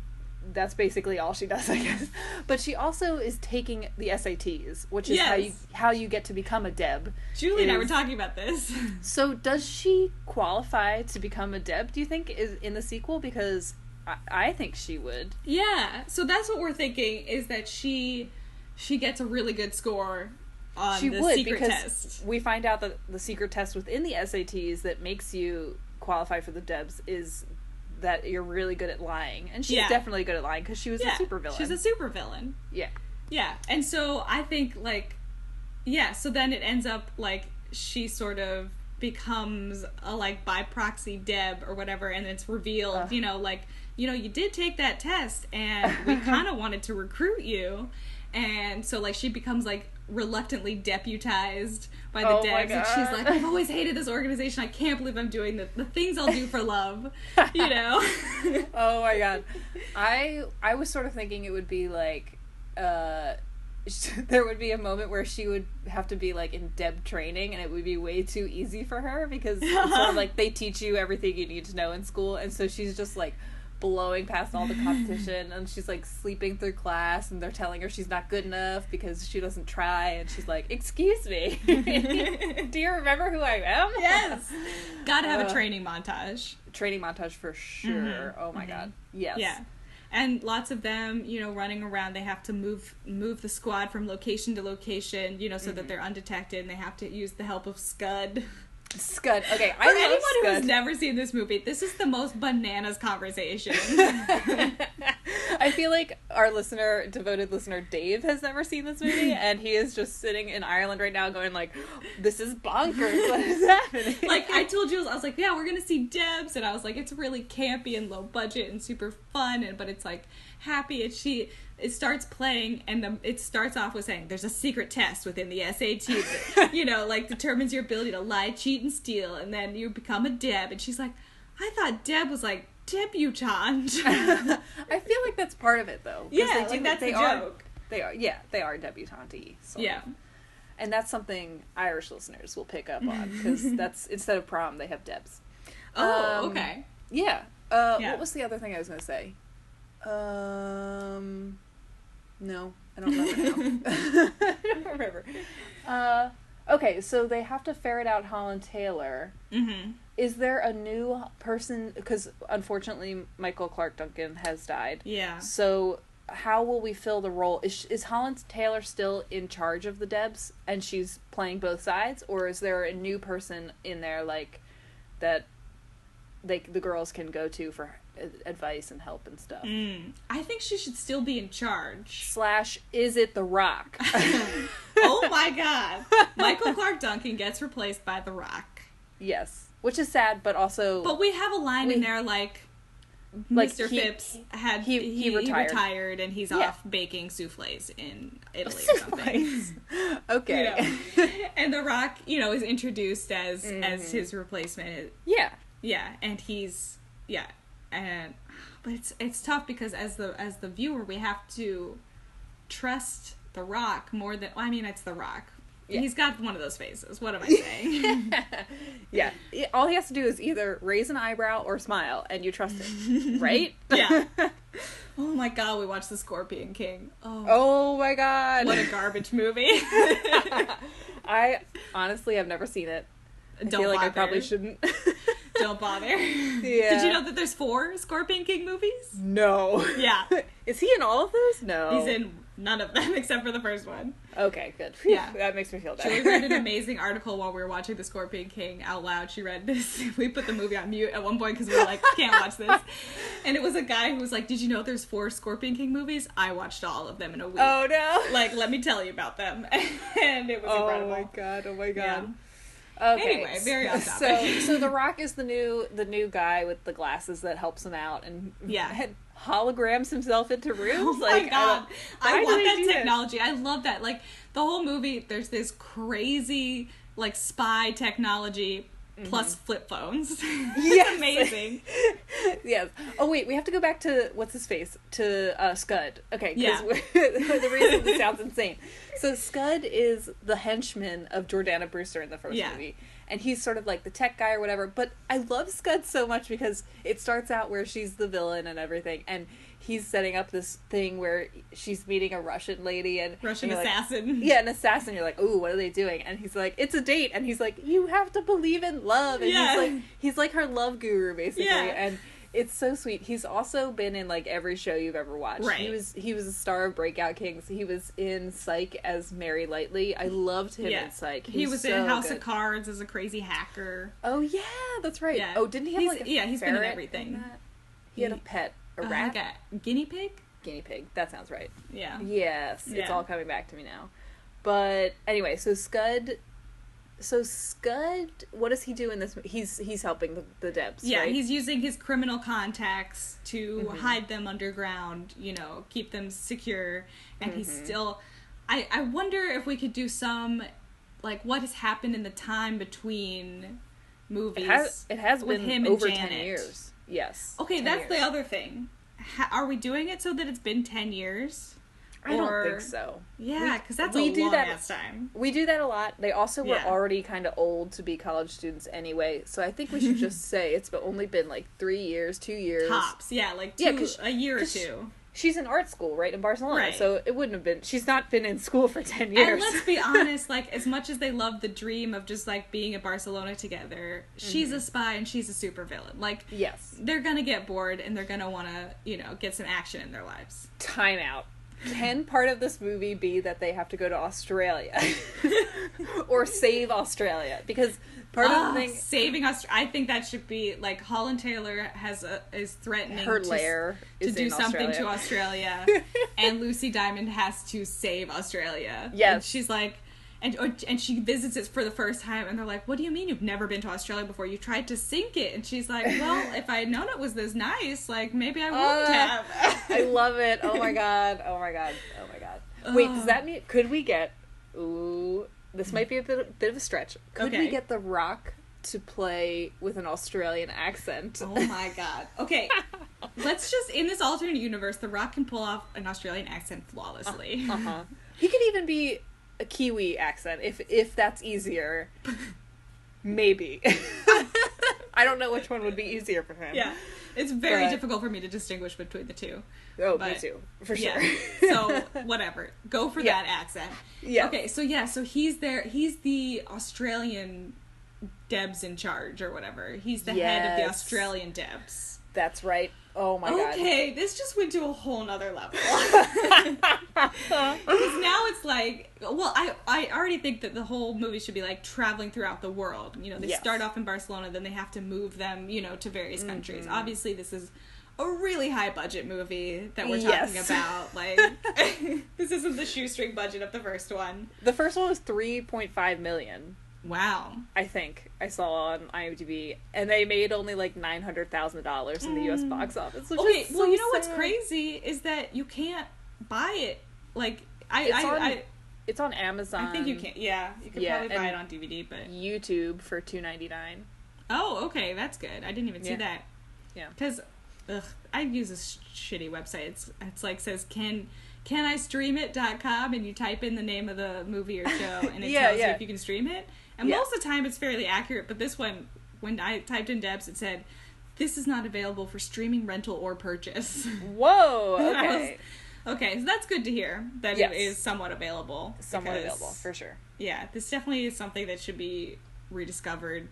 Speaker 3: that's basically all she does, <laughs> I guess. But she also is taking the SATs, which is how you how you get to become a Deb.
Speaker 2: Julie and I were talking about this. <laughs>
Speaker 3: So does she qualify to become a Deb? Do you think is in the sequel? Because I, I think she would.
Speaker 2: Yeah, so that's what we're thinking is that she she gets a really good score on
Speaker 3: she
Speaker 2: the
Speaker 3: would
Speaker 2: secret
Speaker 3: because
Speaker 2: test.
Speaker 3: we find out that the secret test within the SATs that makes you qualify for the Debs is that you're really good at lying, and she's
Speaker 2: Yeah.
Speaker 3: definitely good at lying because she was
Speaker 2: yeah,
Speaker 3: a supervillain.
Speaker 2: She's a supervillain.
Speaker 3: yeah.
Speaker 2: Yeah, and so I think like yeah, so then it ends up like she sort of becomes a like by proxy Deb or whatever, and it's revealed,
Speaker 3: Ugh.
Speaker 2: you know, like you know you did take that test, and we <laughs> kind of wanted to recruit you, and so like she becomes like reluctantly deputized by the
Speaker 3: Oh
Speaker 2: Debs and she's like i've always hated this organization. I can't believe i'm doing the, the things i'll do for love <laughs> you know?
Speaker 3: Oh my god. I i was sort of thinking it would be like uh <laughs> there would be a moment where she would have to be like in deb training and it would be way too easy for her because it's sort of <laughs> like they teach you everything you need to know in school and so she's just like blowing past all the competition <laughs> and she's like sleeping through class and they're telling her she's not good enough because she doesn't try and she's like excuse me <laughs> do you remember who i am
Speaker 2: yes <laughs> gotta have
Speaker 3: Uh,
Speaker 2: a training montage
Speaker 3: training montage for sure
Speaker 2: Mhm.
Speaker 3: oh my
Speaker 2: Mhm.
Speaker 3: god yes
Speaker 2: Yeah. and lots of them, you know, running around. They have to move move the squad from location to location, you know, so that they're undetected, and they have to use the help of Scud.
Speaker 3: Scud. Okay, I
Speaker 2: For anyone who has never seen this movie, this is the most bananas conversation. <laughs> <laughs>
Speaker 3: I feel like our listener, devoted listener Dave, has never seen this movie, <laughs> and he is just sitting in Ireland right now, going like, "This is bonkers. What is happening?"
Speaker 2: like I told Jules, I was like, yeah, we're gonna see Debs, and I was like, it's really campy and low budget and super fun, and but it's like happy. And she, it starts playing, and the, it starts off with saying, "There's a secret test within the SAT that <laughs> you know, like determines your ability to lie, cheat, and steal, and then you become a Deb." And she's like, I thought Deb was like debutante. <laughs>
Speaker 3: I feel like that's part of it, though.
Speaker 2: yeah,
Speaker 3: they
Speaker 2: like
Speaker 3: do-
Speaker 2: that's
Speaker 3: they
Speaker 2: the
Speaker 3: are,
Speaker 2: joke.
Speaker 3: They are, yeah, they are debutante. sort
Speaker 2: Yeah.
Speaker 3: of. and that's something Irish listeners will pick up on because <laughs> that's instead of prom, they have Debs.
Speaker 2: Oh,
Speaker 3: Um,
Speaker 2: okay.
Speaker 3: Yeah. Uh,
Speaker 2: Yeah.
Speaker 3: What was the other thing I was gonna say? Um, no, I don't remember. now. <laughs> <laughs> I don't remember. Uh, okay, so they have to ferret out Holland Taylor.
Speaker 2: Mm-hmm.
Speaker 3: Is there a new person? Because unfortunately, Michael Clarke Duncan has died.
Speaker 2: Yeah.
Speaker 3: So how will we fill the role? Is is Holland Taylor still in charge of the Debs and she's playing both sides, or is there a new person in there like that? They the girls can go to for advice and help and stuff.
Speaker 2: Mm. I think she should still be in charge.
Speaker 3: Slash, is it The Rock? <laughs>
Speaker 2: oh my god. Michael Clarke Duncan gets replaced by The Rock.
Speaker 3: yes, which is sad, but also
Speaker 2: But we have a line in there like,
Speaker 3: Like,
Speaker 2: Mr.
Speaker 3: he-
Speaker 2: Phipps had
Speaker 3: he-
Speaker 2: he,
Speaker 3: he retired.
Speaker 2: retired and he's
Speaker 3: Yeah.
Speaker 2: off baking souffles in Italy or <laughs> something.
Speaker 3: okay.
Speaker 2: You know. <laughs> and The Rock, you know, is introduced as
Speaker 3: Mm-hmm.
Speaker 2: as his replacement.
Speaker 3: yeah.
Speaker 2: Yeah, and he's yeah, and but it's it's tough because as the as the viewer we have to trust The Rock more than well, I mean it's The Rock.
Speaker 3: Yeah.
Speaker 2: He's got one of those faces. What am I saying? <laughs>
Speaker 3: yeah. All he has to do is either raise an eyebrow or smile, and you trust him, <laughs> right?
Speaker 2: Yeah. <laughs> oh my god, we watched The Scorpion King. Oh,
Speaker 3: oh my god.
Speaker 2: what a garbage movie.
Speaker 3: I honestly have never seen it. I
Speaker 2: Don't
Speaker 3: feel like I probably shouldn't.
Speaker 2: Don't bother. <laughs>
Speaker 3: Yeah.
Speaker 2: Did you know that there's four Scorpion King movies?
Speaker 3: no.
Speaker 2: Yeah. <laughs>
Speaker 3: Is he in all of those? No.
Speaker 2: He's in none of them <laughs> except for the first one.
Speaker 3: Okay, good.
Speaker 2: Yeah.
Speaker 3: That makes me feel better.
Speaker 2: Julie read an amazing article while we were watching The Scorpion King out loud. She read this. We put the movie on mute at one point because we were like, can't watch this. And it was a guy who was like, Did you know there's four Scorpion King movies? I watched all of them in a week.
Speaker 3: oh no.
Speaker 2: Like, let me tell you about them. and it was
Speaker 3: oh
Speaker 2: incredible.
Speaker 3: my god. Oh my
Speaker 2: Yeah.
Speaker 3: Okay.
Speaker 2: Anyway, very on
Speaker 3: so
Speaker 2: topic. <laughs>
Speaker 3: so the Rock is the new the new guy with the glasses that helps him out and
Speaker 2: Yeah. <laughs>
Speaker 3: holograms himself into <laughs> oh rooms.
Speaker 2: Oh my
Speaker 3: uh,
Speaker 2: god. I,
Speaker 3: why do
Speaker 2: want that
Speaker 3: do that?
Speaker 2: technology. I love that. Like the whole movie, there's this crazy like spy technology plus flip phones. <laughs>
Speaker 3: Mm-hmm. Yes.
Speaker 2: amazing. <laughs>
Speaker 3: yes. Oh wait, we have to go back to what's his face to uh, Scud. Okay,
Speaker 2: Yeah.
Speaker 3: because <laughs> the reason this sounds insane. So Scud is the henchman of Jordana Brewster in the first
Speaker 2: Yeah.
Speaker 3: movie, and he's sort of like the tech guy or whatever. But I love Scud so much because it starts out where she's the villain and everything, and he's setting up this thing where she's meeting a Russian lady and
Speaker 2: Russian
Speaker 3: and you're like,
Speaker 2: assassin.
Speaker 3: yeah, an assassin. You're like, ooh, what are they doing? And he's like, it's a date. And he's like, you have to believe in love. And
Speaker 2: Yeah.
Speaker 3: he's like, he's like her love guru basically.
Speaker 2: Yeah.
Speaker 3: And it's so sweet. He's also been in like every show you've ever watched.
Speaker 2: Right.
Speaker 3: He was he was a star of Breakout Kings. He was in Psych as Mary Lightly. I loved him
Speaker 2: Yeah.
Speaker 3: in Psych.
Speaker 2: He was
Speaker 3: so
Speaker 2: in House
Speaker 3: good.
Speaker 2: of Cards as a crazy hacker.
Speaker 3: Oh yeah, that's right.
Speaker 2: Yeah.
Speaker 3: Oh, didn't he have
Speaker 2: He's-
Speaker 3: like a
Speaker 2: yeah, he's been in everything.
Speaker 3: that? He, had a pet, a
Speaker 2: Uh, like a guinea pig?
Speaker 3: guinea pig. That sounds right.
Speaker 2: Yeah.
Speaker 3: Yes, it's all coming back to me now. But anyway, so Scud, so Scud, what does he do in this? He's he's helping the, the Debs.
Speaker 2: Yeah,
Speaker 3: right?
Speaker 2: he's using his criminal contacts to
Speaker 3: Mhm.
Speaker 2: hide them underground, you know, keep them secure. And he's
Speaker 3: Mhm.
Speaker 2: still. I, I wonder if we could do some, like, what has happened in the time between movies.
Speaker 3: It has it has
Speaker 2: with
Speaker 3: been
Speaker 2: him and
Speaker 3: over ten years. Yes.
Speaker 2: okay,
Speaker 3: 10
Speaker 2: that's the other thing. Ha- are we doing it so that it's been 10 years?
Speaker 3: I don't think so.
Speaker 2: Yeah, because that's
Speaker 3: we
Speaker 2: a
Speaker 3: do
Speaker 2: long
Speaker 3: that-
Speaker 2: ass time.
Speaker 3: We do that a lot. They also were
Speaker 2: Yeah.
Speaker 3: already kind of old to be college students anyway, so I think we should <laughs> just say it's only been like three years, two years.
Speaker 2: Tops, yeah, like two,
Speaker 3: Yeah,
Speaker 2: a year or two.
Speaker 3: She's in art school right in Barcelona,
Speaker 2: Right.
Speaker 3: so it wouldn't have been. She's not been in school for <laughs> ten years.
Speaker 2: And let's be <laughs> honest, like as much as they love the dream of just like being in Barcelona together, she's a mm-hmm. spy and she's a supervillain. Like
Speaker 3: yes.
Speaker 2: they're gonna get bored and they're gonna want to, you know, get some action in their lives.
Speaker 3: Time out. Can part of this movie be that they have to go to Australia <laughs> or save Australia? Because part of
Speaker 2: Ah,
Speaker 3: the thing,
Speaker 2: saving us. I think that should be like Holland Taylor has a, is threatening
Speaker 3: her
Speaker 2: to,
Speaker 3: lair
Speaker 2: to do something
Speaker 3: Australia.
Speaker 2: to Australia, <laughs> and Lucy Diamond has to save Australia.
Speaker 3: Yes.
Speaker 2: and she's like. And, or, and she visits it for the first time, and they're like, "What do you mean you've never been to Australia before? You tried to sink it." And she's like, "Well, <laughs> if I had known it was this nice, like maybe I wouldn't
Speaker 3: Uh,
Speaker 2: have." <laughs>
Speaker 3: I love it. Oh my <laughs> god. Oh my god. Oh my god. Wait, does that mean could we get? Ooh, this might be a bit, bit of a stretch. Could we get The Rock to play with an Australian accent?
Speaker 2: Oh my god. Okay. Let's just in this alternate universe, The Rock can pull off an Australian accent flawlessly.
Speaker 3: Uh huh. He could even be a Kiwi accent if if that's easier. <laughs> Maybe. <laughs> I don't know which one would be easier for him.
Speaker 2: yeah. It's very
Speaker 3: But-
Speaker 2: difficult for me to distinguish between the two.
Speaker 3: Oh, me too. For sure.
Speaker 2: Yeah. so <laughs> whatever. Go for
Speaker 3: Yeah.
Speaker 2: that accent.
Speaker 3: yeah.
Speaker 2: Okay, so yeah, so he's there he's the Australian Debs in charge or whatever. He's the head of the Australian Debs.
Speaker 3: That's right. Oh my god.
Speaker 2: okay, this just went to a whole nother level. <laughs> Because now it's like, well, I I already think that the whole movie should be like traveling throughout the world. You know, they
Speaker 3: Yes.
Speaker 2: start off in Barcelona, then they have to move them, you know, to various countries.
Speaker 3: Mm-hmm.
Speaker 2: Obviously, this is a really high budget movie that we're
Speaker 3: Yes.
Speaker 2: talking about. <laughs> Like, <laughs> this isn't the shoestring budget of the first one.
Speaker 3: the first one was 3.5 million.
Speaker 2: Wow.
Speaker 3: I think I saw on IMDb, and they made only like nine hundred thousand dollars in the U.S. box office.
Speaker 2: Mm. Okay, well,
Speaker 3: so
Speaker 2: you know what's crazy is that you can't buy it. Like, I
Speaker 3: It's
Speaker 2: I,
Speaker 3: on
Speaker 2: I,
Speaker 3: It's on Amazon.
Speaker 2: I think you can. Yeah, you can
Speaker 3: yeah,
Speaker 2: probably buy it on DVD, but
Speaker 3: YouTube for two ninety nine.
Speaker 2: Oh, okay, that's good. I didn't even see
Speaker 3: Yeah.
Speaker 2: that.
Speaker 3: Yeah.
Speaker 2: Because, ugh, I use a sh- shitty website. It's it's like says can can I stream it.com and you type in the name of the movie or show and it <laughs>
Speaker 3: Yeah,
Speaker 2: tells
Speaker 3: yeah.
Speaker 2: you if you can stream it. And
Speaker 3: Yeah.
Speaker 2: most of the time it's fairly accurate, but this one when I typed in Debs it said this is not available for streaming, rental, or purchase. <laughs>
Speaker 3: Whoa.
Speaker 2: And <laughs> I
Speaker 3: Okay.
Speaker 2: okay, so that's good to hear that
Speaker 3: Yes.
Speaker 2: it is somewhat available.
Speaker 3: Somewhat
Speaker 2: because,
Speaker 3: available for sure.
Speaker 2: Yeah, this definitely is something that should be rediscovered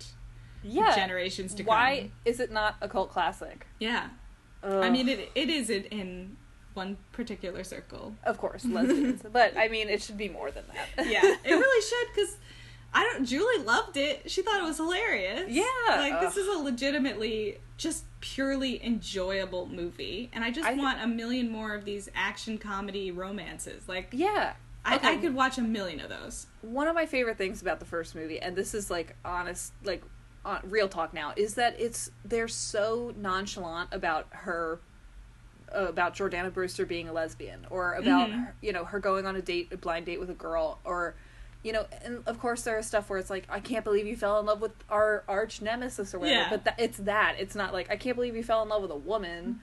Speaker 3: Yeah.
Speaker 2: generations to
Speaker 3: Why
Speaker 2: come.
Speaker 3: Why is it not a cult classic?
Speaker 2: Yeah. I mean, it it is in, in one particular circle.
Speaker 3: of course, lesbians, <laughs> but I mean, it should be more than that.
Speaker 2: Yeah, it really should because I don't. Julie loved it. She thought it was hilarious.
Speaker 3: Yeah,
Speaker 2: like this is a legitimately just purely enjoyable movie, and I just
Speaker 3: I-
Speaker 2: want a million more of these action comedy romances. Like
Speaker 3: yeah.
Speaker 2: I,
Speaker 3: Okay.
Speaker 2: I could watch a million of those.
Speaker 3: one of my favorite things about the first movie and this is like honest like uh, real talk now is that it's they're so nonchalant about her uh, about Jordana Brewster being a lesbian or about
Speaker 2: Mhm.
Speaker 3: her, you know her going on a date a blind date with a girl or you know and of course there is stuff where it's like I can't believe you fell in love with our arch nemesis or whatever
Speaker 2: Yeah.
Speaker 3: but that, it's that it's not like I can't believe you fell in love with a woman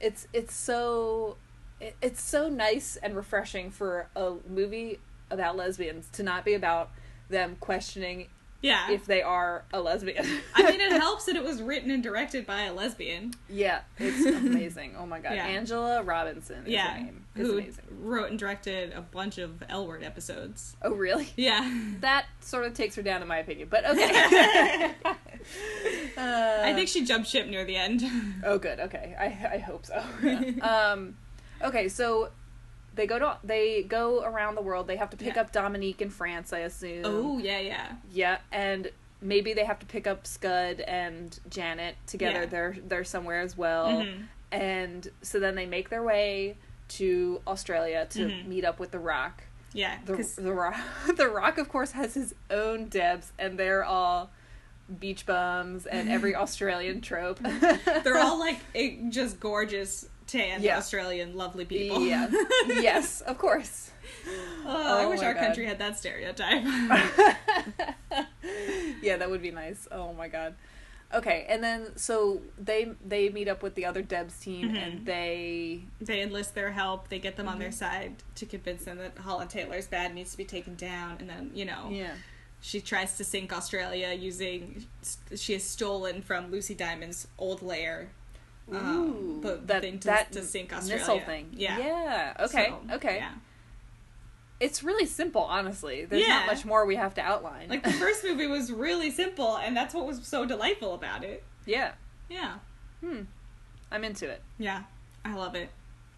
Speaker 3: it's it's so it, it's so nice and refreshing for a movie about lesbians to not be about them questioning
Speaker 2: Yeah.
Speaker 3: if they are a lesbian.
Speaker 2: I mean, it <laughs> helps that it was written and directed by a lesbian.
Speaker 3: yeah, it's <laughs> amazing. Oh my god,
Speaker 2: Yeah.
Speaker 3: Angela Robinson is
Speaker 2: yeah,
Speaker 3: her name. It's
Speaker 2: who
Speaker 3: amazing.
Speaker 2: wrote and directed a bunch of L Word episodes.
Speaker 3: Oh really?
Speaker 2: Yeah.
Speaker 3: That sort of takes her down in my opinion, but okay. <laughs> Uh,
Speaker 2: I think she jumped ship near the end.
Speaker 3: Oh, good. Okay, I I hope so. um, okay, so they go to they go around the world. They have to pick
Speaker 2: Yeah.
Speaker 3: up Dominique in France, I assume.
Speaker 2: oh, yeah, yeah.
Speaker 3: yeah, and maybe they have to pick up Scud and Janet together.
Speaker 2: Yeah.
Speaker 3: They're they're somewhere as well,
Speaker 2: Mhm.
Speaker 3: and so then they make their way to Australia to
Speaker 2: Mhm.
Speaker 3: meet up with the Rock.
Speaker 2: Yeah,
Speaker 3: The the Rock, <laughs> the Rock, of course, has his own Debs, and they're all beach bums and every <laughs> Australian trope.
Speaker 2: they're all <laughs> like just gorgeous, tan,
Speaker 3: Yeah.
Speaker 2: Australian, lovely people.
Speaker 3: Yeah. <laughs> yes, of course.
Speaker 2: Oh, I
Speaker 3: Oh
Speaker 2: wish our
Speaker 3: God.
Speaker 2: country had that stereotype. <laughs>
Speaker 3: yeah, that would be nice. Oh my god. Okay, and then so they they meet up with the other Debs team
Speaker 2: Mhm.
Speaker 3: and they
Speaker 2: they enlist their help. They get them on their
Speaker 3: Mm-hmm.
Speaker 2: side to convince them that Holland Taylor's bad needs to be taken down. And then, you know,
Speaker 3: yeah.
Speaker 2: she tries to sink Australia using. She has stolen from Lucy Diamond's old lair um, the
Speaker 3: that
Speaker 2: thing to,
Speaker 3: that
Speaker 2: to sink Australia.
Speaker 3: missile thing.
Speaker 2: Yeah.
Speaker 3: Yeah. Okay.
Speaker 2: So,
Speaker 3: okay.
Speaker 2: Yeah.
Speaker 3: It's really simple, honestly. There's
Speaker 2: Yeah.
Speaker 3: not much more we have to outline.
Speaker 2: Like the <laughs> first movie was really simple, and that's what was so delightful about it.
Speaker 3: yeah.
Speaker 2: Yeah.
Speaker 3: Hmm. I'm into it.
Speaker 2: Yeah. I love it.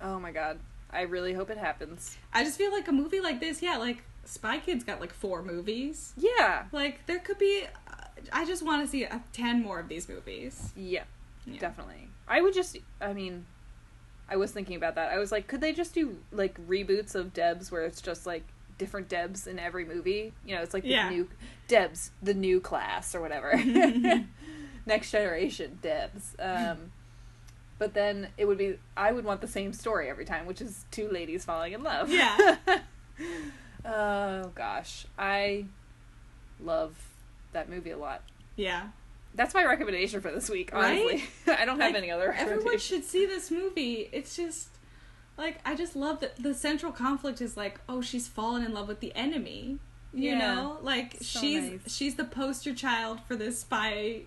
Speaker 3: Oh my god. I really hope it happens.
Speaker 2: I just feel like a movie like this, yeah, like Spy Kids got like four movies.
Speaker 3: Yeah.
Speaker 2: Like there could be. Uh, I just want to see uh, ten more of these movies.
Speaker 3: Yeah.
Speaker 2: Yeah.
Speaker 3: Definitely. I would just. I mean, I was thinking about that. I was like, could they just do like reboots of Debs where it's just like different Debs in every movie? You know, it's like the
Speaker 2: Yeah.
Speaker 3: new Debs, the new class or whatever. <laughs> <laughs> Next generation Debs. Um, but then it would be. I would want the same story every time, which is two ladies falling in love.
Speaker 2: Yeah. <laughs>
Speaker 3: oh gosh, I love that movie a lot.
Speaker 2: Yeah.
Speaker 3: That's my recommendation for this week.
Speaker 2: Right?
Speaker 3: Honestly, <laughs> I don't have
Speaker 2: Like,
Speaker 3: any other.
Speaker 2: Everyone should see this movie. It's just like I just love that the central conflict is like, oh, she's fallen in love with the enemy. You
Speaker 3: Yeah.
Speaker 2: know, like
Speaker 3: So
Speaker 2: she's
Speaker 3: nice.
Speaker 2: she's the poster child for this spy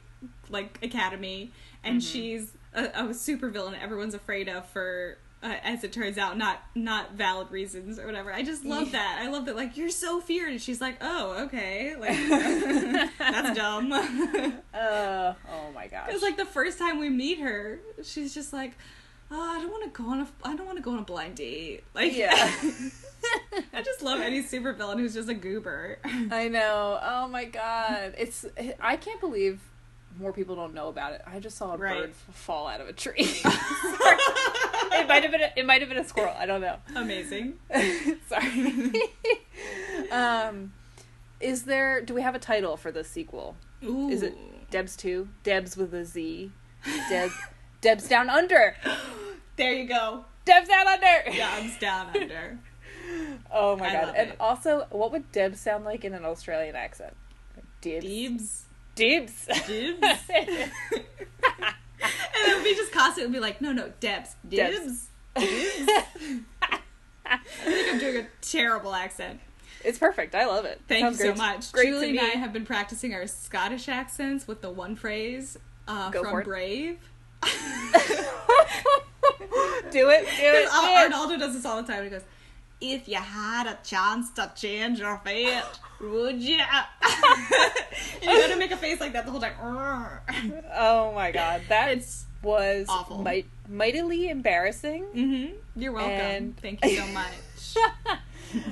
Speaker 2: like academy, and
Speaker 3: Mm-hmm.
Speaker 2: she's a, a supervillain everyone's afraid of for. Uh, as it turns out, not not valid reasons or whatever. I just love that. I love that. Like you're so feared, and she's like, "Oh, okay, like <laughs> that's dumb."
Speaker 3: Uh, oh my gosh.
Speaker 2: Because like the first time we meet her, she's just like, "Oh, I don't want to go on a, I don't want to go on a blind date." Like,
Speaker 3: Yeah. <laughs>
Speaker 2: I just love any supervillain who's just a goober.
Speaker 3: I know. Oh my god. It's. I can't believe more people don't know about it. I just saw a
Speaker 2: Right.
Speaker 3: bird f- fall out of a tree. <laughs> It might have been. A, it might have been a squirrel. I don't know.
Speaker 2: Amazing. <laughs>
Speaker 3: Sorry. <laughs> um, is there? Do we have a title for the sequel?
Speaker 2: Ooh.
Speaker 3: Is it Debs two? Debs with a Z. Deb. Debs down under. <gasps>
Speaker 2: There you go.
Speaker 3: Debs down under.
Speaker 2: Debs down under. <laughs>
Speaker 3: Oh my
Speaker 2: I
Speaker 3: god. And
Speaker 2: it.
Speaker 3: also, what would Debs sound like in an Australian accent? Dibs.
Speaker 2: Deebs.
Speaker 3: Dibs.
Speaker 2: Dibs. <laughs> and it would be just constant. It would be like, no, no, Debs. Dibs.
Speaker 3: Debs. <laughs>
Speaker 2: I think I'm doing a terrible accent.
Speaker 3: it's perfect. I love it.
Speaker 2: Thank
Speaker 3: Sounds
Speaker 2: you so much.
Speaker 3: Great
Speaker 2: Julie and. I have been practicing our Scottish accents with the one phrase uh, from. Brave. <laughs>
Speaker 3: do it. Do it.
Speaker 2: Because
Speaker 3: do it.
Speaker 2: Arnaldo does this all the time. He goes, "If you had a chance to change your fate, would you?" <laughs> you gotta make a face like that the whole time.
Speaker 3: Oh my god. That
Speaker 2: It's
Speaker 3: was
Speaker 2: awful.
Speaker 3: might, mightily embarrassing.
Speaker 2: mm-hmm. You're welcome.
Speaker 3: And-
Speaker 2: Thank you so <laughs> much.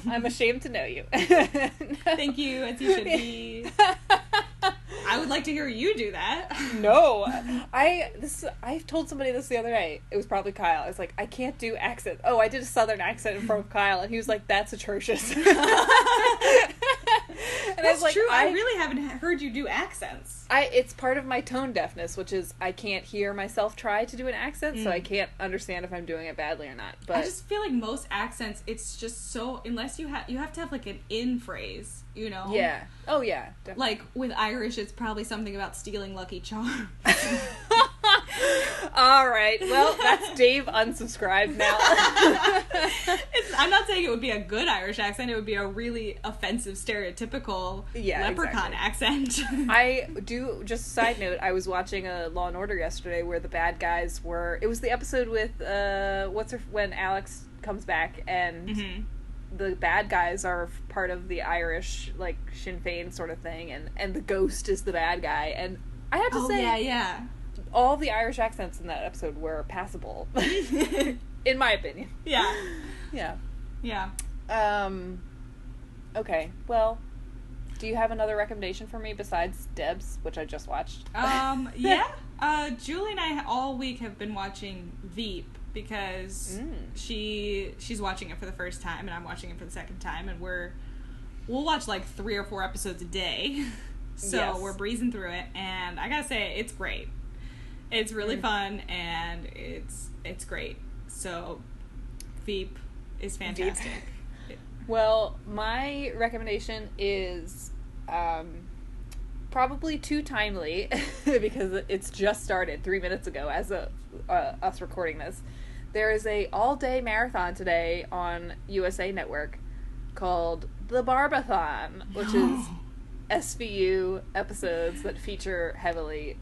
Speaker 3: I'm ashamed to know you.
Speaker 2: Thank you, as you should be. <laughs> I would like to hear you do that. <laughs>
Speaker 3: No, I this I told somebody this the other night. It was probably Kyle. I was like, I can't do accent. Oh, I did a southern accent in front of Kyle, and he was like, "That's atrocious." <laughs> <laughs> and I
Speaker 2: That's
Speaker 3: was like,
Speaker 2: true. I,
Speaker 3: I,
Speaker 2: really haven't heard you do accents.
Speaker 3: I, it's part of my tone deafness, which is I can't hear myself try to do an accent, so I
Speaker 2: Mm.
Speaker 3: can't understand if I'm doing it badly or not. But I
Speaker 2: just feel like most accents, it's just so unless you have you have to have like an in phrase, you know.
Speaker 3: yeah, oh yeah, definitely.
Speaker 2: Like with Irish, it's probably something about stealing Lucky Charms. <laughs> <laughs> <laughs>
Speaker 3: All right, well, that's Dave unsubscribed now. <laughs> <laughs>
Speaker 2: It's, I'm not saying it would be a good Irish accent. It would be a really offensive, stereotypical
Speaker 3: Yeah,
Speaker 2: leprechaun accent.
Speaker 3: I do just a side note. I was watching a Law and Order yesterday where the bad guys were. It was the episode with uh, what's her when Alex comes back and
Speaker 2: Mhm.
Speaker 3: the bad guys are part of the Irish like Sinn Fein sort of thing, and and the ghost is the bad guy. And I have to
Speaker 2: Oh
Speaker 3: say,
Speaker 2: yeah, yeah.
Speaker 3: All the Irish accents in that episode were passable, <laughs> in my opinion.
Speaker 2: yeah,
Speaker 3: Yeah.
Speaker 2: yeah.
Speaker 3: Um. Okay. Well. Do you have another recommendation for me besides Debs, which I just watched?
Speaker 2: Um, <laughs> yeah. Uh, Julie and I all week have been watching Veep because
Speaker 3: Mm.
Speaker 2: she she's watching it for the first time and I'm watching it for the second time and we're we'll watch like three or four episodes a day. <laughs> so
Speaker 3: Yes.
Speaker 2: we're breezing through it and I gotta say it's great. It's really
Speaker 3: Mm.
Speaker 2: fun and it's it's great. So Veep is fantastic. <laughs>
Speaker 3: Well, my recommendation is um, probably too timely <laughs> because it's just started three minutes ago as of uh, us recording this. There is a all day marathon today on USA Network called The Barbathon, which is <gasps> SVU episodes that feature heavily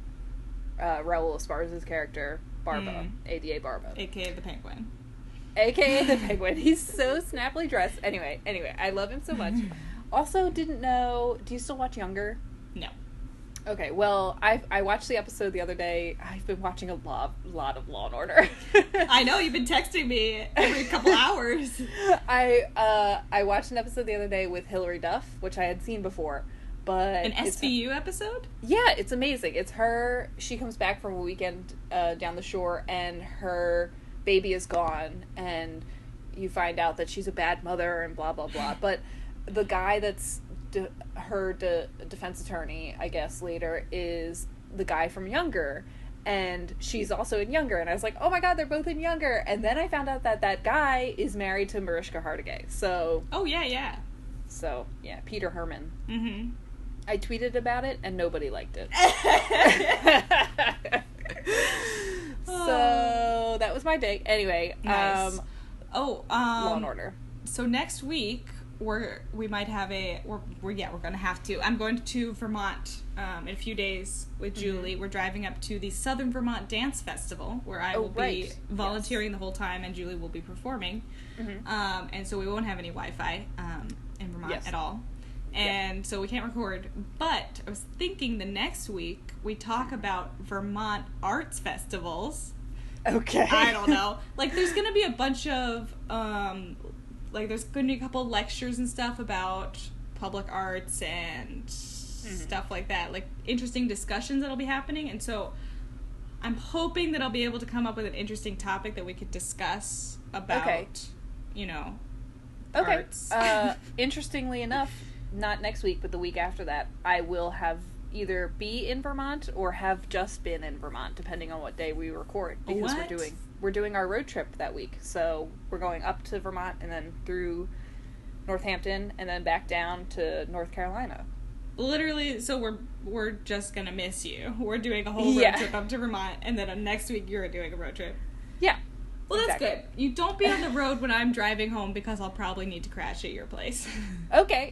Speaker 3: uh, Raul Esparza's character Barba,
Speaker 2: Mm.
Speaker 3: ADA Barba,
Speaker 2: aka the penguin.
Speaker 3: aka the <laughs> penguin. He's so snappily dressed. Anyway, anyway, I love him so much. <laughs> Also, didn't know. Do you still watch Younger?
Speaker 2: No.
Speaker 3: Okay, well, I I watched the episode the other day. I've been watching a lot lot of Law and Order. <laughs>
Speaker 2: I know you've been texting me every couple hours.
Speaker 3: I uh I watched an episode the other day with Hilary Duff, which I had seen before, but
Speaker 2: An SVU episode?
Speaker 3: Yeah, it's amazing. It's her. She comes back from a weekend uh, down the shore, and her baby is gone, and you find out that she's a bad mother and blah blah blah. <sighs> But the guy that's de- her de- defense attorney, I guess later, is the guy from Younger. And she's also in Younger, and I was like, "Oh my god, they're both in Younger!" And then I found out that that guy is married to Mariska Hargitay. So,
Speaker 2: Oh yeah, yeah.
Speaker 3: so yeah, Peter Hermann.
Speaker 2: Mm-hmm.
Speaker 3: I tweeted about it, and nobody liked it. <laughs> so that was my day. Anyway,
Speaker 2: Nice.
Speaker 3: um,
Speaker 2: Oh, um,
Speaker 3: Law and Order.
Speaker 2: So next week we're we might have a we're, we're yeah we're gonna have to. I'm going to Vermont um, in a few days with
Speaker 3: Mm-hmm.
Speaker 2: Julie. We're driving up to the Southern Vermont Dance Festival where I
Speaker 3: Oh,
Speaker 2: will be
Speaker 3: right.
Speaker 2: volunteering the whole time and Julie will be performing.
Speaker 3: Mhm.
Speaker 2: Um, and so we won't have any Wi-Fi um, in Vermont
Speaker 3: Yes.
Speaker 2: at all. And so we can't record. But I was thinking the next week we talk about Vermont arts festivals.
Speaker 3: Okay.
Speaker 2: I don't know. <laughs> Like, there's gonna be a bunch of, um, like, there's gonna be a couple lectures and stuff about public arts and stuff like that. Like, interesting discussions that'll be happening. And so, I'm hoping that I'll be able to come up with an interesting topic that we could discuss about,
Speaker 3: Okay.
Speaker 2: you know,
Speaker 3: Okay.
Speaker 2: arts.
Speaker 3: Uh, <laughs> interestingly enough, not next week, but the week after that, I will have either be in Vermont or have just been in Vermont, depending on what day we record. Because
Speaker 2: What?
Speaker 3: we're doing we're doing our road trip that week, so we're going up to Vermont and then through Northampton and then back down to North Carolina.
Speaker 2: literally so we're we're just gonna miss you <laughs> we're doing a whole road
Speaker 3: Yeah.
Speaker 2: trip up to vermont and then next week you're doing a road trip
Speaker 3: Yeah.
Speaker 2: Well that's
Speaker 3: Exactly.
Speaker 2: good you don't be on the road when i'm driving home because i'll probably need to crash at your place <laughs>
Speaker 3: Okay.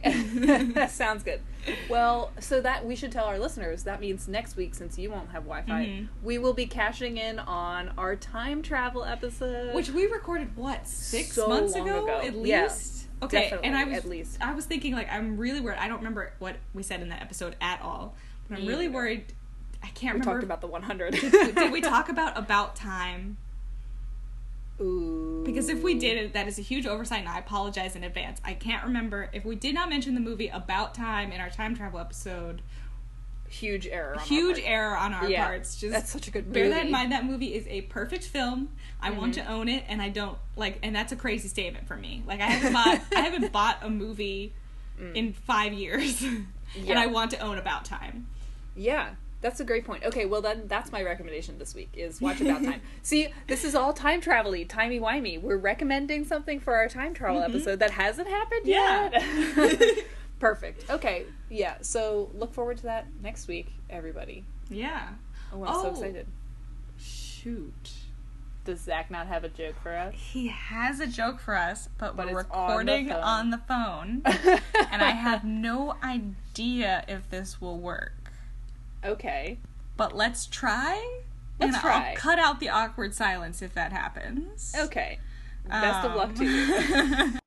Speaker 3: That <laughs> <laughs> sounds good. Well, so that we should tell our listeners that means next week, since you won't have Wi Fi,
Speaker 2: Mhm.
Speaker 3: we will be cashing in on our time travel episode.
Speaker 2: which we recorded what six
Speaker 3: So
Speaker 2: months ago,
Speaker 3: ago.
Speaker 2: at
Speaker 3: Yeah,
Speaker 2: least okay
Speaker 3: definitely,
Speaker 2: and i was
Speaker 3: at least.
Speaker 2: i was thinking like i'm really worried i don't remember what we said in that episode at all but i'm
Speaker 3: Me
Speaker 2: really worried i can't
Speaker 3: we
Speaker 2: remember
Speaker 3: talked about the 100.
Speaker 2: did we talk about about time. Because if we did it, that is a huge oversight, and I apologize in advance. I can't remember if we did not mention the movie About Time in our time travel episode.
Speaker 3: huge error. on
Speaker 2: Huge error on our
Speaker 3: Yeah,
Speaker 2: parts. Just
Speaker 3: that's such a good
Speaker 2: bear that in mind. That movie is a perfect film. I want
Speaker 3: Mm-hmm.
Speaker 2: to own it, and I don't like. And that's a crazy statement for me. Like I haven't bought. I haven't <laughs> bought a movie in five years, <laughs> and
Speaker 3: Mm.
Speaker 2: I want to own About Time.
Speaker 3: Yeah, that's a great point. Okay, well then that's my recommendation this week is watch About Time. <laughs> See, this is all time travel-y, timey wimey. We're recommending something for our time travel episode that hasn't happened
Speaker 2: Mm-hmm. Yeah.
Speaker 3: yet. <laughs> <laughs> Perfect. Okay, yeah. So look forward to that next week, everybody.
Speaker 2: Yeah.
Speaker 3: Oh, I'm so
Speaker 2: Oh.
Speaker 3: excited.
Speaker 2: Shoot.
Speaker 3: Does Zach not have a joke for us?
Speaker 2: He has a joke for us, but,
Speaker 3: But
Speaker 2: we're
Speaker 3: it's on the
Speaker 2: recording
Speaker 3: phone.
Speaker 2: on the phone. and I have no idea if this will work.
Speaker 3: Okay.
Speaker 2: But let's try.
Speaker 3: Let's
Speaker 2: and
Speaker 3: try.
Speaker 2: I'll cut out the awkward silence if that happens.
Speaker 3: Okay. Best of um, luck to
Speaker 2: you. <laughs>